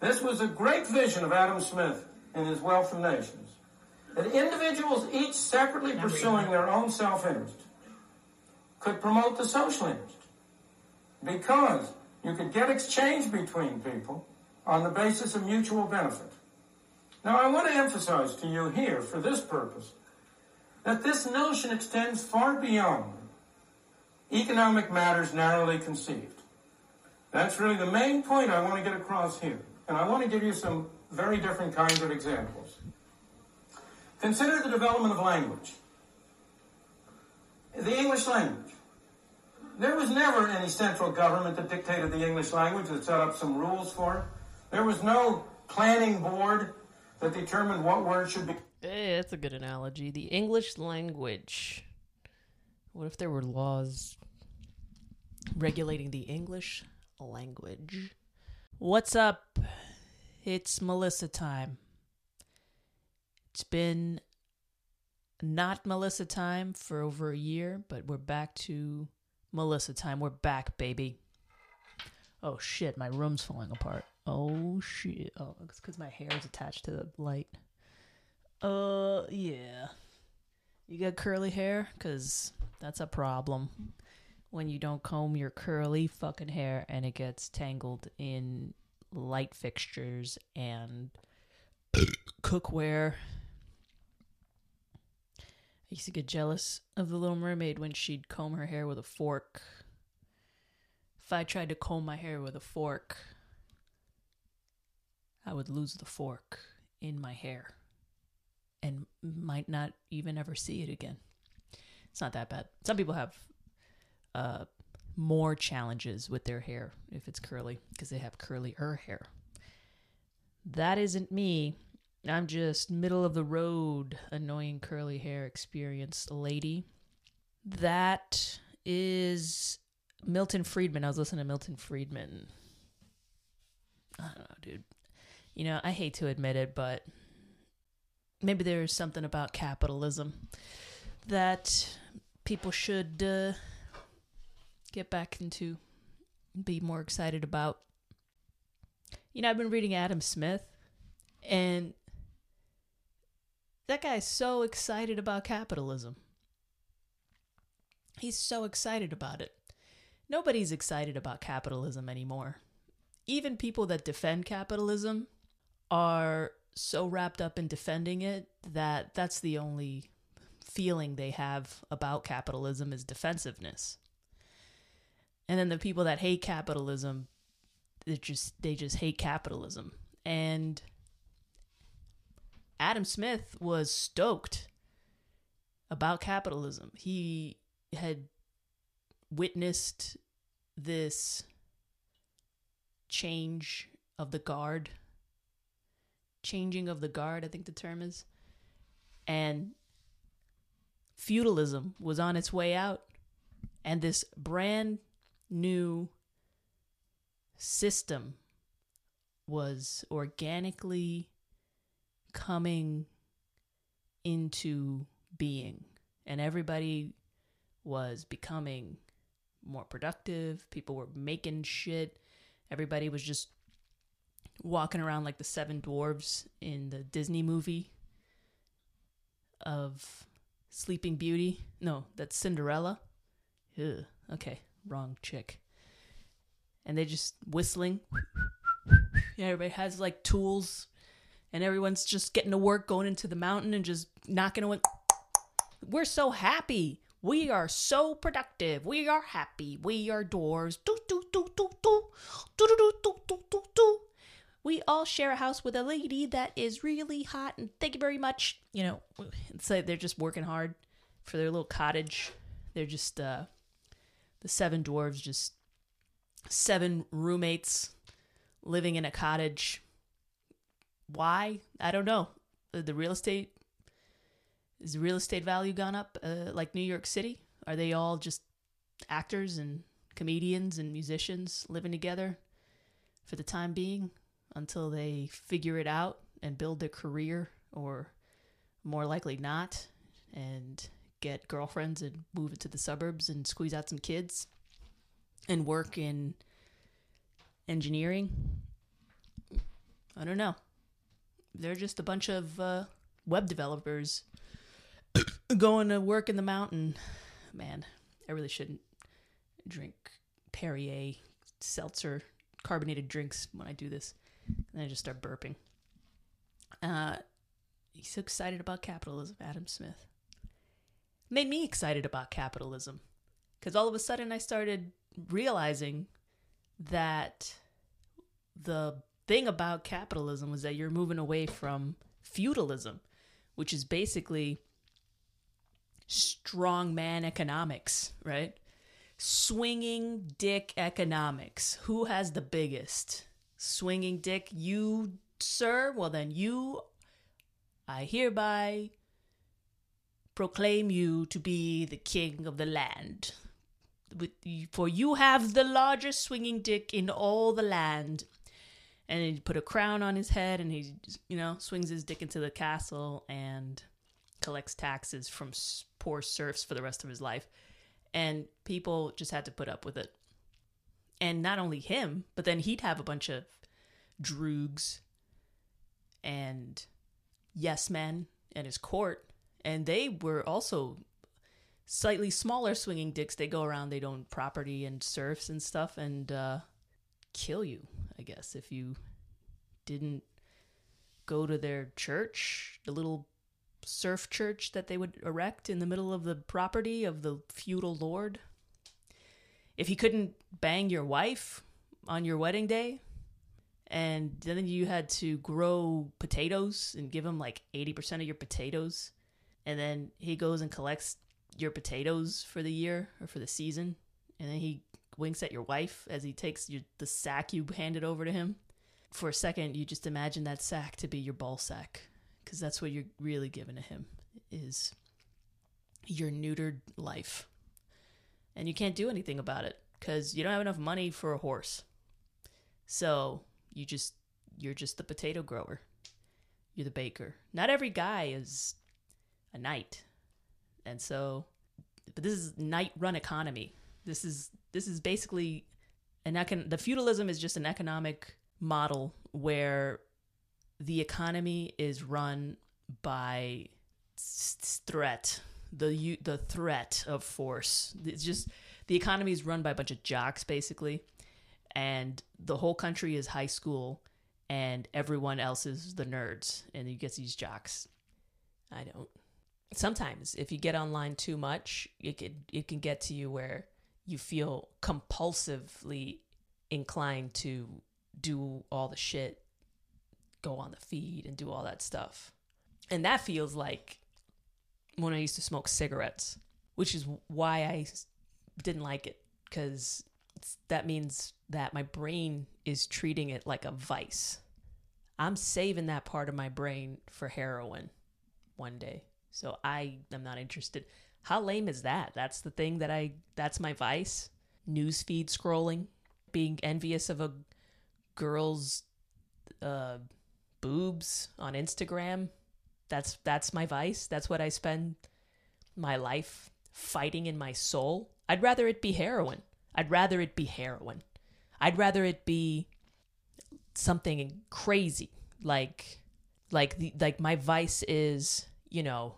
This was a great vision of Adam Smith in his Wealth of Nations. That individuals, each separately pursuing their own self interest, could promote the social interest. Because you could get exchange between people on the basis of mutual benefit. Now, I want to emphasize to you here, for this purpose, that this notion extends far beyond economic matters narrowly conceived. That's really the main point I want to get across here. And I want to give you some very different kinds of examples. Consider the development of language. The English language. There was never any central government that dictated the English language that set up some rules for it. There was no planning board that determined what words should be. Hey, that's a good analogy. The English language. What if there were laws regulating the English language? What's up? It's Melissa time. It's been not Melissa time for over a year, but we're back to Melissa time. We're back, baby. Oh shit, my room's falling apart. Oh shit. Oh, it's because my hair is attached to the light. Uh, yeah. You got curly hair? Because that's a problem. When you don't comb your curly fucking hair and it gets tangled in light fixtures and cookware. I used to get jealous of the Little Mermaid when she'd comb her hair with a fork. If I tried to comb my hair with a fork, I would lose the fork in my hair and might not even ever see it again. It's not that bad. Some people have uh, more challenges with their hair if it's curly because they have curlier hair. That isn't me. I'm just middle of the road, annoying curly hair experienced lady. That is Milton Friedman. I was listening to Milton Friedman. I don't know, dude. You know, I hate to admit it, but maybe there's something about capitalism that people should uh, get back into, be more excited about. You know, I've been reading Adam Smith, and that guy's so excited about capitalism. He's so excited about it. Nobody's excited about capitalism anymore. Even people that defend capitalism are so wrapped up in defending it that that's the only feeling they have about capitalism is defensiveness. And then the people that hate capitalism, they just they just hate capitalism. And Adam Smith was stoked about capitalism. He had witnessed this change of the guard, changing of the guard, I think the term is. And feudalism was on its way out. And this brand new system was organically coming into being. And everybody was becoming more productive. People were making shit. Everybody was just walking around like the seven dwarves in the disney movie of sleeping beauty. No that's cinderella. Okay wrong chick and they just whistling yeah everybody has like tools and everyone's just getting to work, going into the mountain and just knocking away. We're so happy. We are so productive. We are happy. We are dwarves. We all share a house with a lady that is really hot, and thank you very much. You know, it's like they're just working hard for their little cottage. They're just, uh, the seven dwarves, just seven roommates living in a cottage why? I don't know. The real estate is the real estate value gone up uh, like New York City? Are they all just actors and comedians and musicians living together for the time being until they figure it out and build their career or more likely not and get girlfriends and move into the suburbs and squeeze out some kids and work in engineering I don't know. They're just a bunch of uh, web developers going to work in the mountain. Man, I really shouldn't drink Perrier seltzer carbonated drinks when I do this. And I just start burping. Uh, he's so excited about capitalism, Adam Smith. Made me excited about capitalism. Because all of a sudden I started realizing that the thing about capitalism was that you're moving away from feudalism, which is basically strong man economics, right? Swinging dick economics. Who has the biggest? Swinging dick, you, sir? Well, then you, I hereby proclaim you to be the king of the land. For you have the largest swinging dick in all the land. And he put a crown on his head and he, you know, swings his dick into the castle and collects taxes from poor serfs for the rest of his life. And people just had to put up with it. And not only him, but then he'd have a bunch of droogs and yes men and his court. And they were also slightly smaller swinging dicks. They go around, they own property and serfs and stuff and uh, kill you, I guess, if you didn't go to their church, the little serf church that they would erect in the middle of the property of the feudal lord. If he couldn't bang your wife on your wedding day, and then you had to grow potatoes and give him like 80% of your potatoes, and then he goes and collects your potatoes for the year or for the season, and then he winks at your wife as he takes your, the sack you handed over to him. For a second, you just imagine that sack to be your ball sack because that's what you're really giving to him is your neutered life. And you can't do anything about it because you don't have enough money for a horse. So you just you're just the potato grower. You're the baker. Not every guy is a knight and so but this is knight run economy. This is this is basically an econ- the feudalism is just an economic model where the economy is run by threat the the threat of force. It's just the economy is run by a bunch of jocks basically. And the whole country is high school and everyone else is the nerds. And you get these jocks. I don't sometimes if you get online too much it can it can get to you where you feel compulsively inclined to do all the shit go on the feed and do all that stuff. And that feels like when I used to smoke cigarettes, which is why I didn't like it because that means that my brain is treating it like a vice. I'm saving that part of my brain for heroin one day. So I am not interested. How lame is that? That's the thing that I that's my vice. Newsfeed scrolling, being envious of a girl's uh boobs on Instagram. That's that's my vice. That's what I spend my life fighting in my soul. I'd rather it be heroin. I'd rather it be heroin. I'd rather it be something crazy like like the like my vice is, you know,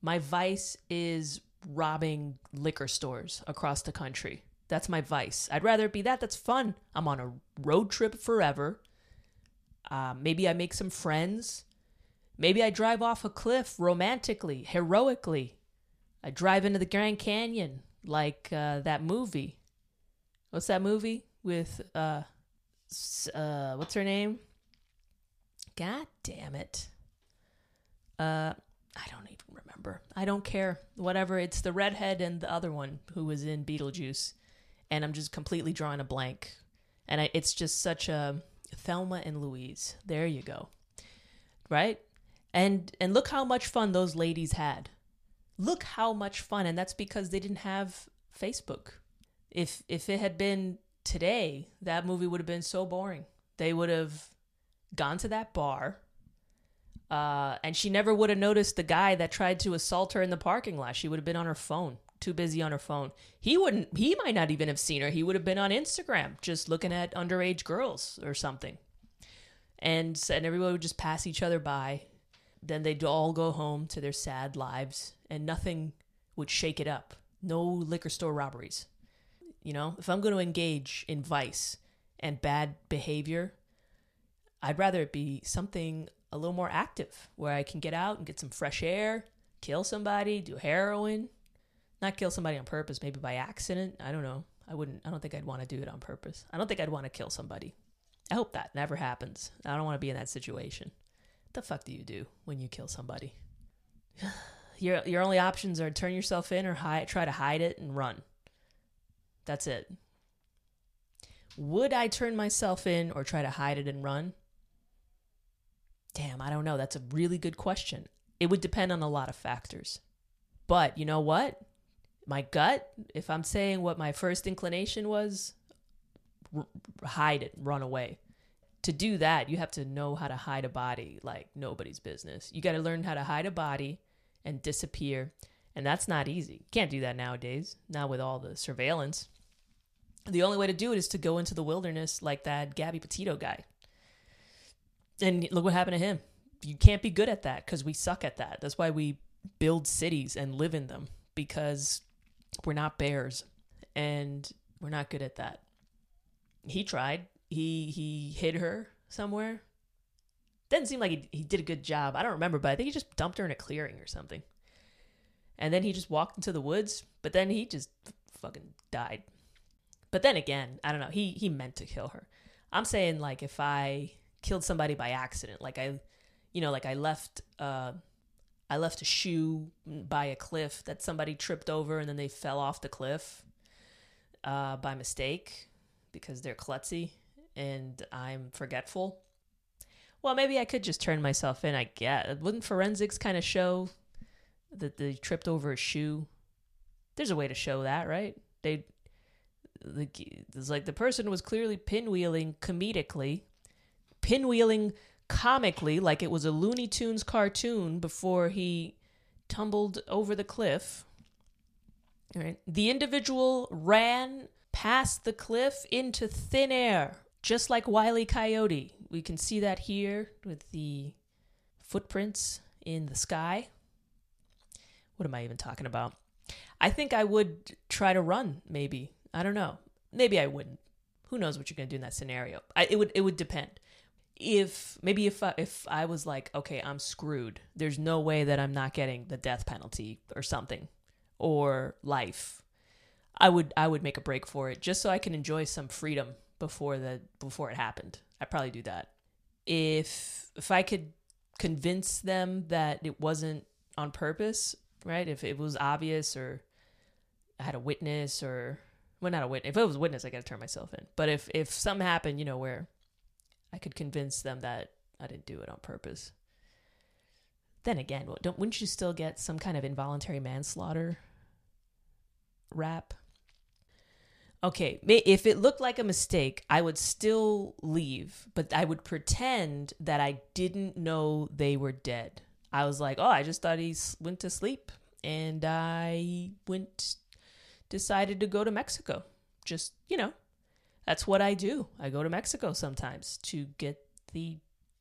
my vice is robbing liquor stores across the country. That's my vice. I'd rather it be that. That's fun. I'm on a road trip forever. Uh, maybe I make some friends. Maybe I drive off a cliff romantically, heroically. I drive into the Grand Canyon like uh, that movie. What's that movie with uh, uh, what's her name? God damn it. Uh, I don't even remember. I don't care. Whatever. It's the redhead and the other one who was in Beetlejuice, and I'm just completely drawing a blank. And I, it's just such a Thelma and Louise. There you go. Right? And and look how much fun those ladies had. Look how much fun and that's because they didn't have Facebook. If if it had been today, that movie would have been so boring. They would have gone to that bar uh, and she never would have noticed the guy that tried to assault her in the parking lot. She would have been on her phone too busy on her phone. He wouldn't he might not even have seen her. He would have been on Instagram just looking at underage girls or something. and and everybody would just pass each other by. Then they'd all go home to their sad lives, and nothing would shake it up. No liquor store robberies. You know, if I'm going to engage in vice and bad behavior, I'd rather it be something a little more active where I can get out and get some fresh air, kill somebody, do heroin, not kill somebody on purpose, maybe by accident. I don't know. I wouldn't, I don't think I'd want to do it on purpose. I don't think I'd want to kill somebody. I hope that never happens. I don't want to be in that situation. What the fuck do you do when you kill somebody? Your, your only options are turn yourself in or hide, try to hide it and run. That's it. Would I turn myself in or try to hide it and run? Damn, I don't know. That's a really good question. It would depend on a lot of factors. But you know what? My gut, if I'm saying what my first inclination was, r- hide it, run away. To do that, you have to know how to hide a body like nobody's business. You got to learn how to hide a body and disappear. And that's not easy. Can't do that nowadays, not with all the surveillance. The only way to do it is to go into the wilderness like that Gabby Petito guy. And look what happened to him. You can't be good at that because we suck at that. That's why we build cities and live in them because we're not bears and we're not good at that. He tried. He he hid her somewhere. Didn't seem like he, he did a good job. I don't remember, but I think he just dumped her in a clearing or something. And then he just walked into the woods, but then he just fucking died. But then again, I don't know. He he meant to kill her. I'm saying like if I killed somebody by accident, like I, you know, like I left uh, I left a shoe by a cliff that somebody tripped over and then they fell off the cliff uh, by mistake because they're klutzy and I'm forgetful. Well, maybe I could just turn myself in. I get. Wouldn't forensics kind of show that they tripped over a shoe? There's a way to show that, right? They the it's like the person was clearly pinwheeling comedically, pinwheeling comically like it was a Looney Tunes cartoon before he tumbled over the cliff. All right. The individual ran past the cliff into thin air, just like Wile E. Coyote. We can see that here with the footprints in the sky. What am I even talking about? I think I would try to run, maybe. I don't know. Maybe I wouldn't. Who knows what you're gonna do in that scenario? I, it would it would depend. If maybe if I, if I was like, okay, I'm screwed. There's no way that I'm not getting the death penalty or something, or life. I would I would make a break for it just so I can enjoy some freedom before the before it happened. I'd probably do that. If if I could convince them that it wasn't on purpose, right? If it was obvious or I had a witness or well not a witness. If it was a witness I gotta turn myself in. But if if something happened, you know, where I could convince them that I didn't do it on purpose. Then again, don't wouldn't you still get some kind of involuntary manslaughter rap? Okay, if it looked like a mistake, I would still leave, but I would pretend that I didn't know they were dead. I was like, "Oh, I just thought he went to sleep." And I went decided to go to Mexico. Just, you know, that's what I do. I go to Mexico sometimes to get the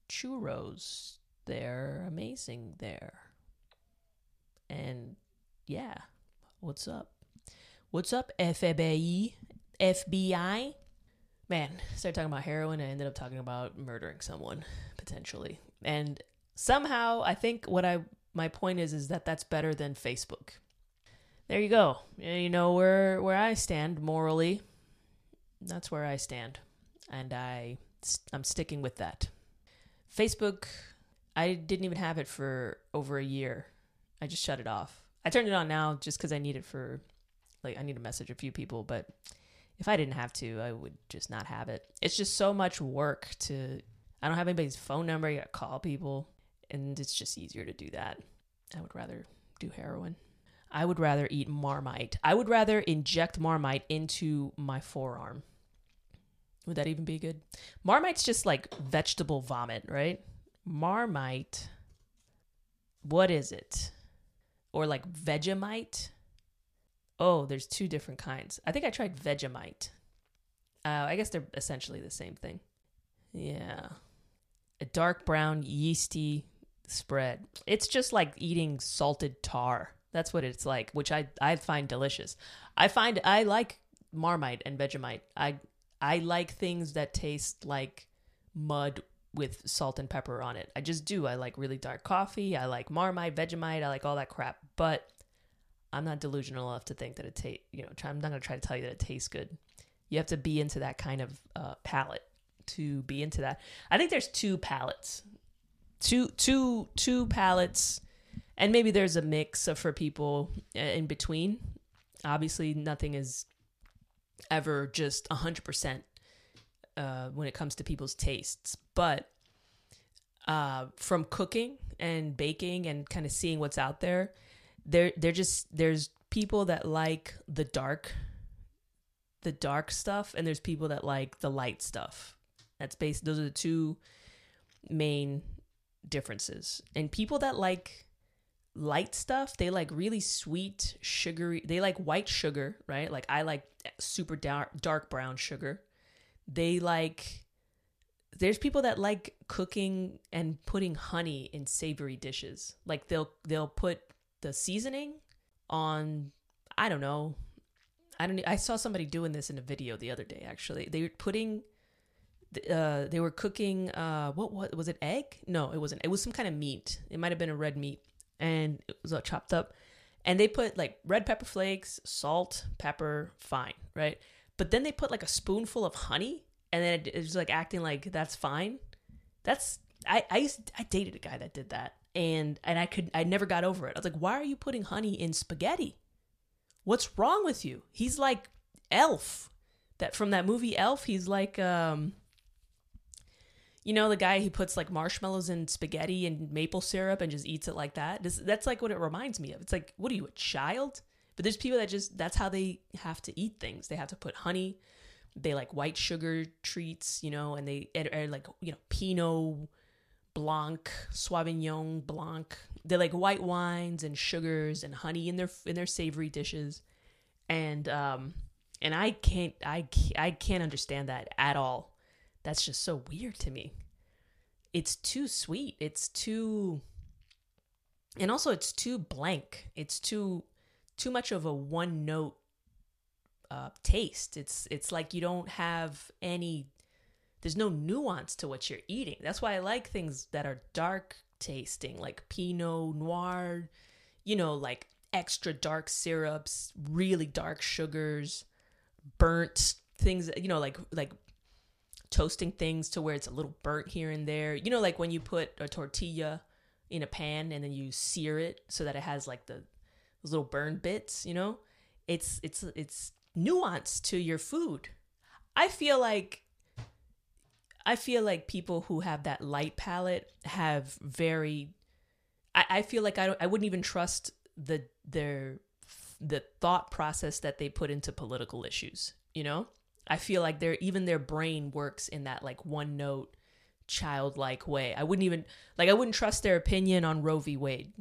churros. They're amazing there. And yeah, what's up? What's up, FBI? FBI? Man, started talking about heroin. I ended up talking about murdering someone potentially. And somehow, I think what I my point is is that that's better than Facebook. There you go. You know where where I stand morally. That's where I stand, and I I'm sticking with that. Facebook, I didn't even have it for over a year. I just shut it off. I turned it on now just because I need it for like I need to message a few people, but if I didn't have to, I would just not have it. It's just so much work to I don't have anybody's phone number, you gotta call people, and it's just easier to do that. I would rather do heroin. I would rather eat marmite. I would rather inject marmite into my forearm. Would that even be good? Marmite's just like vegetable vomit, right? Marmite. What is it? Or like Vegemite? Oh, there's two different kinds. I think I tried Vegemite. Uh, I guess they're essentially the same thing. Yeah. A dark brown yeasty spread. It's just like eating salted tar. That's what it's like, which I I find delicious. I find I like Marmite and Vegemite. I I like things that taste like mud with salt and pepper on it. I just do. I like really dark coffee. I like Marmite, Vegemite. I like all that crap. But I'm not delusional enough to think that it tastes. You know, I'm not gonna try to tell you that it tastes good. You have to be into that kind of uh, palate to be into that. I think there's two palates, two two two palates, and maybe there's a mix of, for people in between. Obviously, nothing is ever just hundred percent uh, when it comes to people's tastes, but uh, from cooking and baking and kind of seeing what's out there, there they're just there's people that like the dark the dark stuff and there's people that like the light stuff. That's based those are the two main differences. And people that like light stuff they like really sweet sugary they like white sugar right like i like super dark dark brown sugar they like there's people that like cooking and putting honey in savory dishes like they'll they'll put the seasoning on I don't know. I don't I saw somebody doing this in a video the other day actually. They were putting uh they were cooking uh what what was it egg? No, it wasn't. It was some kind of meat. It might have been a red meat and it was uh, chopped up and they put like red pepper flakes, salt, pepper, fine, right? But then they put like a spoonful of honey and then it, it was like acting like that's fine. That's I I used I dated a guy that did that and and I could I never got over it. I was like, why are you putting honey in spaghetti? What's wrong with you? He's like Elf. That from that movie Elf, he's like um you know the guy who puts like marshmallows in spaghetti and maple syrup and just eats it like that. This, that's like what it reminds me of. It's like, what are you, a child? But there's people that just that's how they have to eat things. They have to put honey. They like white sugar treats, you know, and they are like you know Pinot Blanc, Sauvignon Blanc. They're like white wines and sugars and honey in their in their savory dishes, and um and I can't I I can't understand that at all. That's just so weird to me. It's too sweet. It's too and also it's too blank. It's too too much of a one note uh, taste. It's it's like you don't have any there's no nuance to what you're eating. That's why I like things that are dark tasting, like Pinot Noir, you know, like extra dark syrups, really dark sugars, burnt things, you know, like like toasting things to where it's a little burnt here and there. You know, like when you put a tortilla in a pan and then you sear it so that it has like the those little burn bits, you know? It's it's it's nuance to your food. I feel like I feel like people who have that light palate have very. I, I feel like I don't. I wouldn't even trust the their the thought process that they put into political issues. You know, I feel like their even their brain works in that like one note childlike way. I wouldn't even like I wouldn't trust their opinion on Roe v. Wade,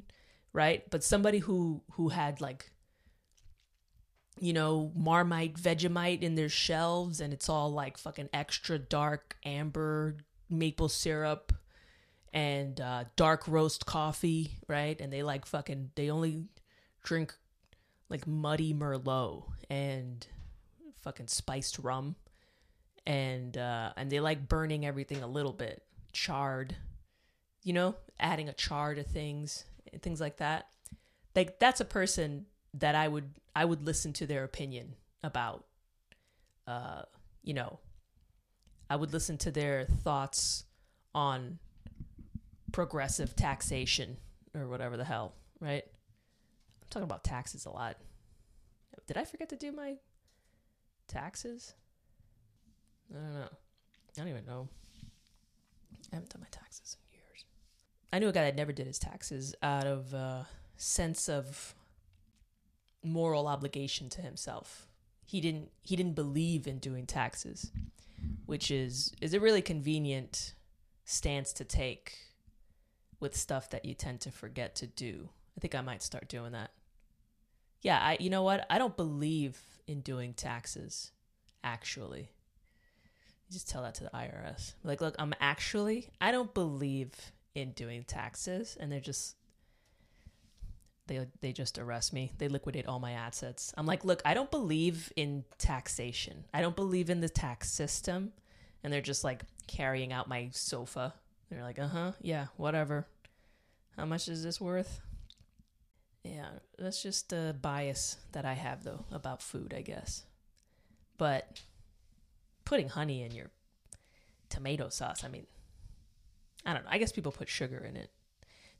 right? But somebody who who had like you know, Marmite, Vegemite in their shelves, and it's all like fucking extra dark amber maple syrup and uh, dark roast coffee, right? And they like fucking, they only drink like muddy Merlot and fucking spiced rum. And uh, and they like burning everything a little bit, charred, you know, adding a char to things, things like that. Like that's a person that I would I would listen to their opinion about uh you know I would listen to their thoughts on progressive taxation or whatever the hell, right? I'm talking about taxes a lot. Did I forget to do my taxes? I don't know. I don't even know. I haven't done my taxes in years. I knew a guy that never did his taxes out of uh sense of moral obligation to himself. He didn't he didn't believe in doing taxes, which is is a really convenient stance to take with stuff that you tend to forget to do. I think I might start doing that. Yeah, I you know what? I don't believe in doing taxes actually. You just tell that to the IRS. Like, look, I'm actually I don't believe in doing taxes, and they're just they they just arrest me. They liquidate all my assets. I'm like, look, I don't believe in taxation. I don't believe in the tax system, and they're just like carrying out my sofa. They're like, uh huh, yeah, whatever. How much is this worth? Yeah, that's just a bias that I have though about food, I guess. But putting honey in your tomato sauce, I mean, I don't know. I guess people put sugar in it.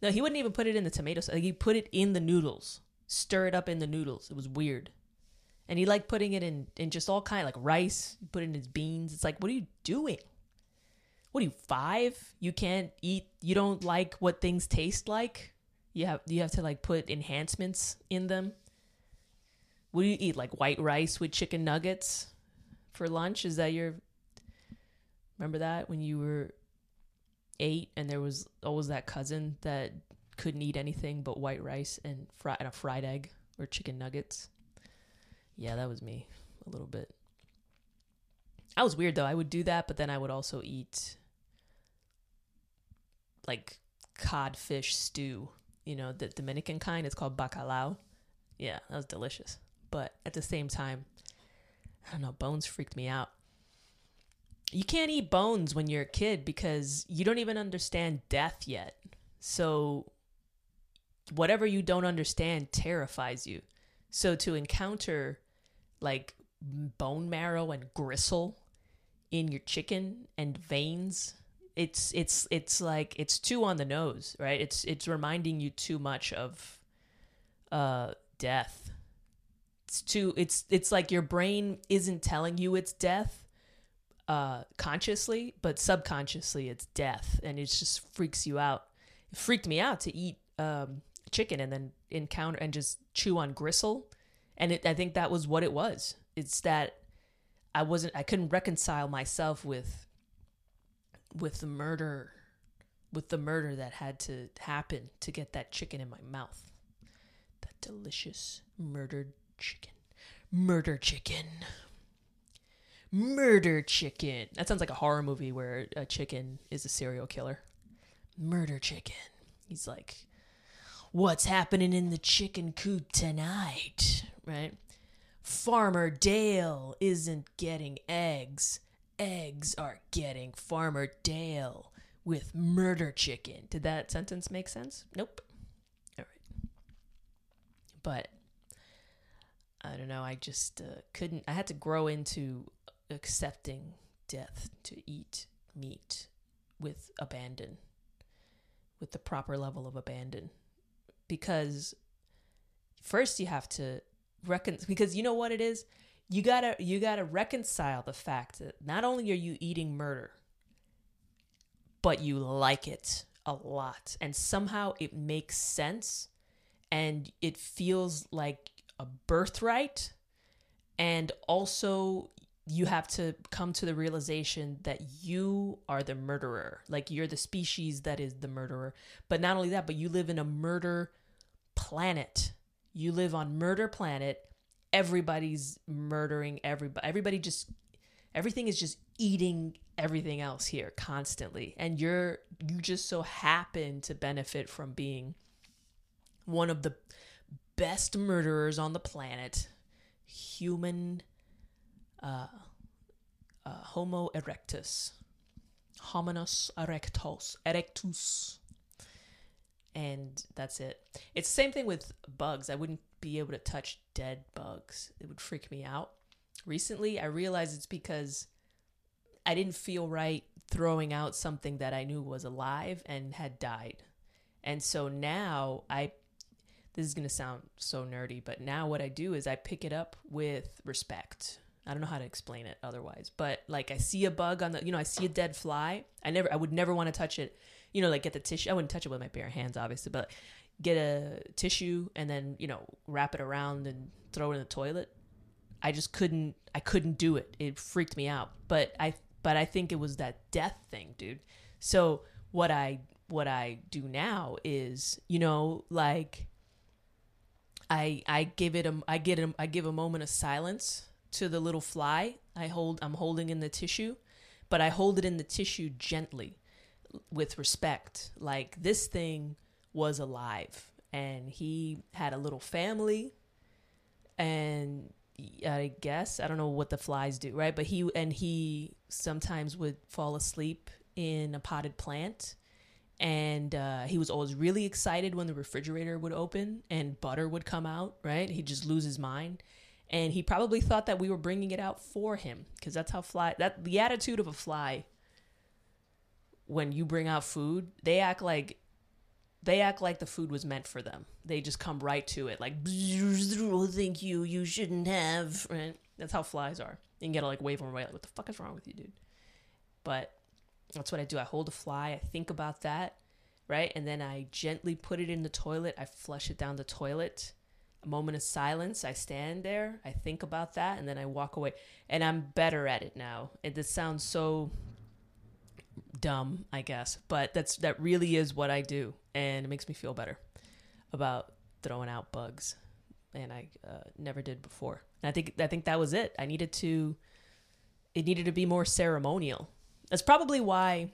No, he wouldn't even put it in the tomato sauce. Like, he put it in the noodles, stir it up in the noodles. It was weird. And he liked putting it in in just all kind like rice, put it in his beans. It's like, what are you doing? What are you five? You can't eat. You don't like what things taste like. You have you have to like put enhancements in them. What do you eat? Like white rice with chicken nuggets for lunch? Is that your? Remember that when you were eight and there was always that cousin that couldn't eat anything but white rice and, fry, and a fried egg or chicken nuggets. Yeah, that was me a little bit. I was weird though. I would do that, but then I would also eat like codfish stew. You know, the Dominican kind. It's called bacalao. Yeah, that was delicious. But at the same time, I don't know, bones freaked me out. You can't eat bones when you're a kid because you don't even understand death yet. So whatever you don't understand terrifies you. So to encounter like bone marrow and gristle in your chicken and veins it's it's it's like it's too on the nose right? It's it's reminding you too much of uh death. It's too it's it's like your brain isn't telling you it's death uh consciously but subconsciously it's death and it just freaks you out. It freaked me out to eat um chicken and then encounter and just chew on gristle and it, i think that was what it was. It's that I wasn't I couldn't reconcile myself with with the murder with the murder that had to happen to get that chicken in my mouth. That delicious murdered chicken. Murder chicken. Murder chicken. That sounds like a horror movie where a chicken is a serial killer. Murder chicken. He's like, What's happening in the chicken coop tonight? Right? Farmer Dale isn't getting eggs. Eggs are getting Farmer Dale with murder chicken. Did that sentence make sense? Nope. All right. But I don't know. I just uh, couldn't. I had to grow into accepting death to eat meat with abandon, with the proper level of abandon. Because first you have to recon because you know what it is you gotta you gotta reconcile the fact that not only are you eating murder but you like it a lot. And somehow it makes sense and it feels like a birthright. And also you have to come to the realization that you are the murderer. Like you're the species that is the murderer. But not only that but you live in a murder planet. You live on murder planet everybody's murdering everybody everybody just everything is just eating everything else here constantly and you're you just so happen to benefit from being one of the best murderers on the planet human uh, uh homo erectus hominus erectus erectus and that's it. It's the same thing with bugs. I wouldn't be able to touch dead bugs. It would freak me out. Recently, I realized it's because I didn't feel right throwing out something that I knew was alive and had died. And so now I this is going to sound so nerdy, but now what I do is I pick it up with respect. I don't know how to explain it otherwise, but like I see a bug on the, you know, I see a dead fly. I never, I would never want to touch it you know, like get the tissue. I wouldn't touch it with my bare hands, obviously, but get a tissue and then you know wrap it around and throw it in the toilet. I just couldn't. I couldn't do it. It freaked me out. But I. But I think it was that death thing, dude. So what I what I do now is, you know, like I I give it a I get a, I give a moment of silence to the little fly. I hold I'm holding in the tissue but I hold it in the tissue gently with respect. Like this thing was alive. And he had a little family. And I guess I don't know what the flies do, right? But he and he sometimes would fall asleep in a potted plant. And uh, he was always really excited when the refrigerator would open and butter would come out right? He'd just lose his mind. And he probably thought that we were bringing it out for him because that's how fly that the attitude of a fly when you bring out food they act like they act like the food was meant for them they just come right to it like oh, thank you you shouldn't have right that's how flies are you can get to like wave them away like what the fuck is wrong with you dude but that's what I do. I hold a fly, I think about that, right? And then I gently put it in the toilet. I flush it down the toilet. A moment of silence. I stand there. I think about that, and then I walk away. And I'm better at it now. And this sounds so dumb, I guess, but that's that really is what I do, and it makes me feel better about throwing out bugs, and I uh, never did before. And I think I think that was it. I needed to. It needed to be more ceremonial that's probably why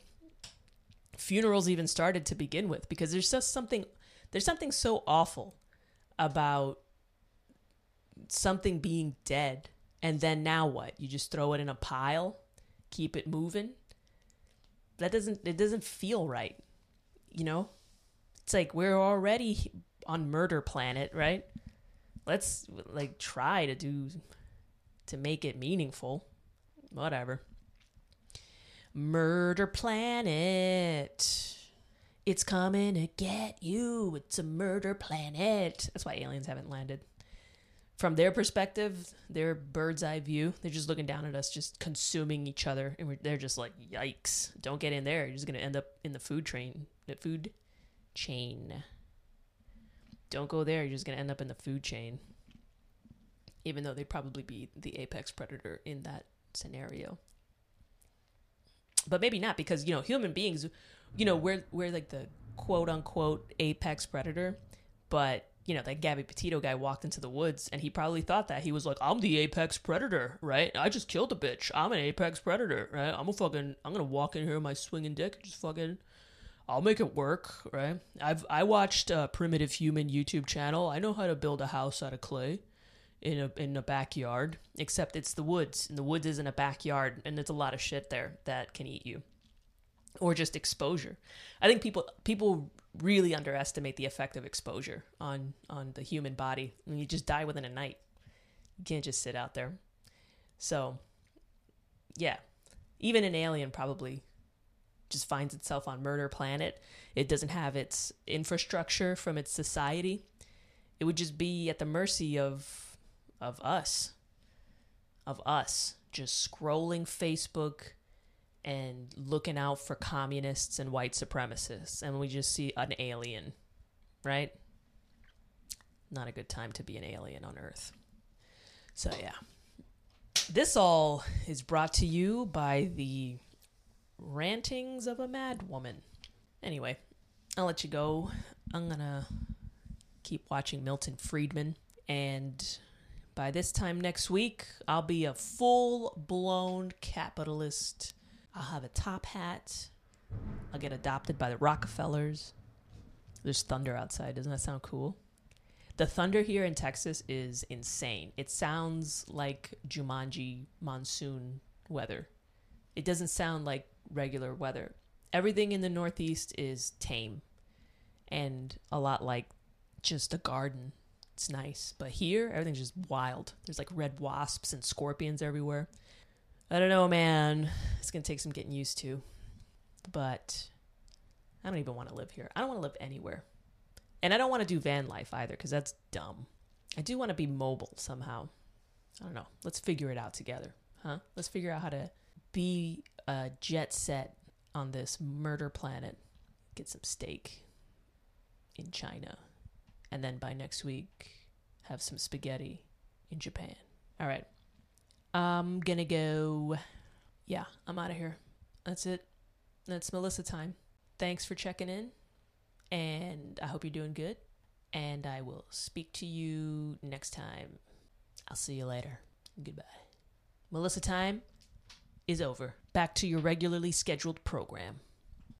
funerals even started to begin with because there's just something there's something so awful about something being dead and then now what? You just throw it in a pile, keep it moving. That doesn't it doesn't feel right. You know? It's like we're already on murder planet, right? Let's like try to do to make it meaningful. Whatever. Murder Planet. It's coming to get you. It's a murder planet. That's why aliens haven't landed. From their perspective, their bird's eye view, they're just looking down at us, just consuming each other, and they're just like, "Yikes! Don't get in there. You're just gonna end up in the food train, the food chain. Don't go there. You're just gonna end up in the food chain." Even though they'd probably be the apex predator in that scenario but maybe not because you know human beings, you know we're we're like the quote unquote apex predator, but you know that Gabby Petito guy walked into the woods and he probably thought that he was like I'm the apex predator, right? I just killed a bitch. I'm an apex predator, right? I'm a fucking I'm gonna walk in here with my swinging dick and just fucking. I'll make it work, right? I've I watched a primitive human YouTube channel. I know how to build a house out of clay in a in a backyard, except it's the woods, and the woods isn't a backyard, and there's a lot of shit there that can eat you, or just exposure. I think people people really underestimate the effect of exposure on on the human body. I mean, you just die within a night. You can't just sit out there. So, yeah, even an alien probably just finds itself on murder planet. It doesn't have its infrastructure from its society. It would just be at the mercy of of us, of us just scrolling Facebook and looking out for communists and white supremacists, and we just see an alien, right? Not a good time to be an alien on Earth. So, yeah. This all is brought to you by the rantings of a mad woman. Anyway, I'll let you go. I'm gonna keep watching Milton Friedman and by this time next week, I'll be a full blown capitalist. I'll have a top hat. I'll get adopted by the Rockefellers. There's thunder outside. Doesn't that sound cool? The thunder here in Texas is insane. It sounds like Jumanji monsoon weather. It doesn't sound like regular weather. Everything in the Northeast is tame and a lot like just a garden it's nice. But here, everything's just wild. There's like red wasps and scorpions everywhere. I don't know, man. It's going to take some getting used to. But I don't even want to live here. I don't want to live anywhere. And I don't want to do van life either because that's dumb. I do want to be mobile somehow. I don't know. Let's figure it out together, huh? Let's figure out how to be a jet set on this murder planet. Get some steak in China and then by next week have some spaghetti in Japan. All right. I'm to go yeah, I'm out of here. That's it. That's Melissa time. Thanks for checking in and I hope you're doing good and I will speak to you next time. I'll see you later. Goodbye. Melissa time is over. Back to your regularly scheduled program.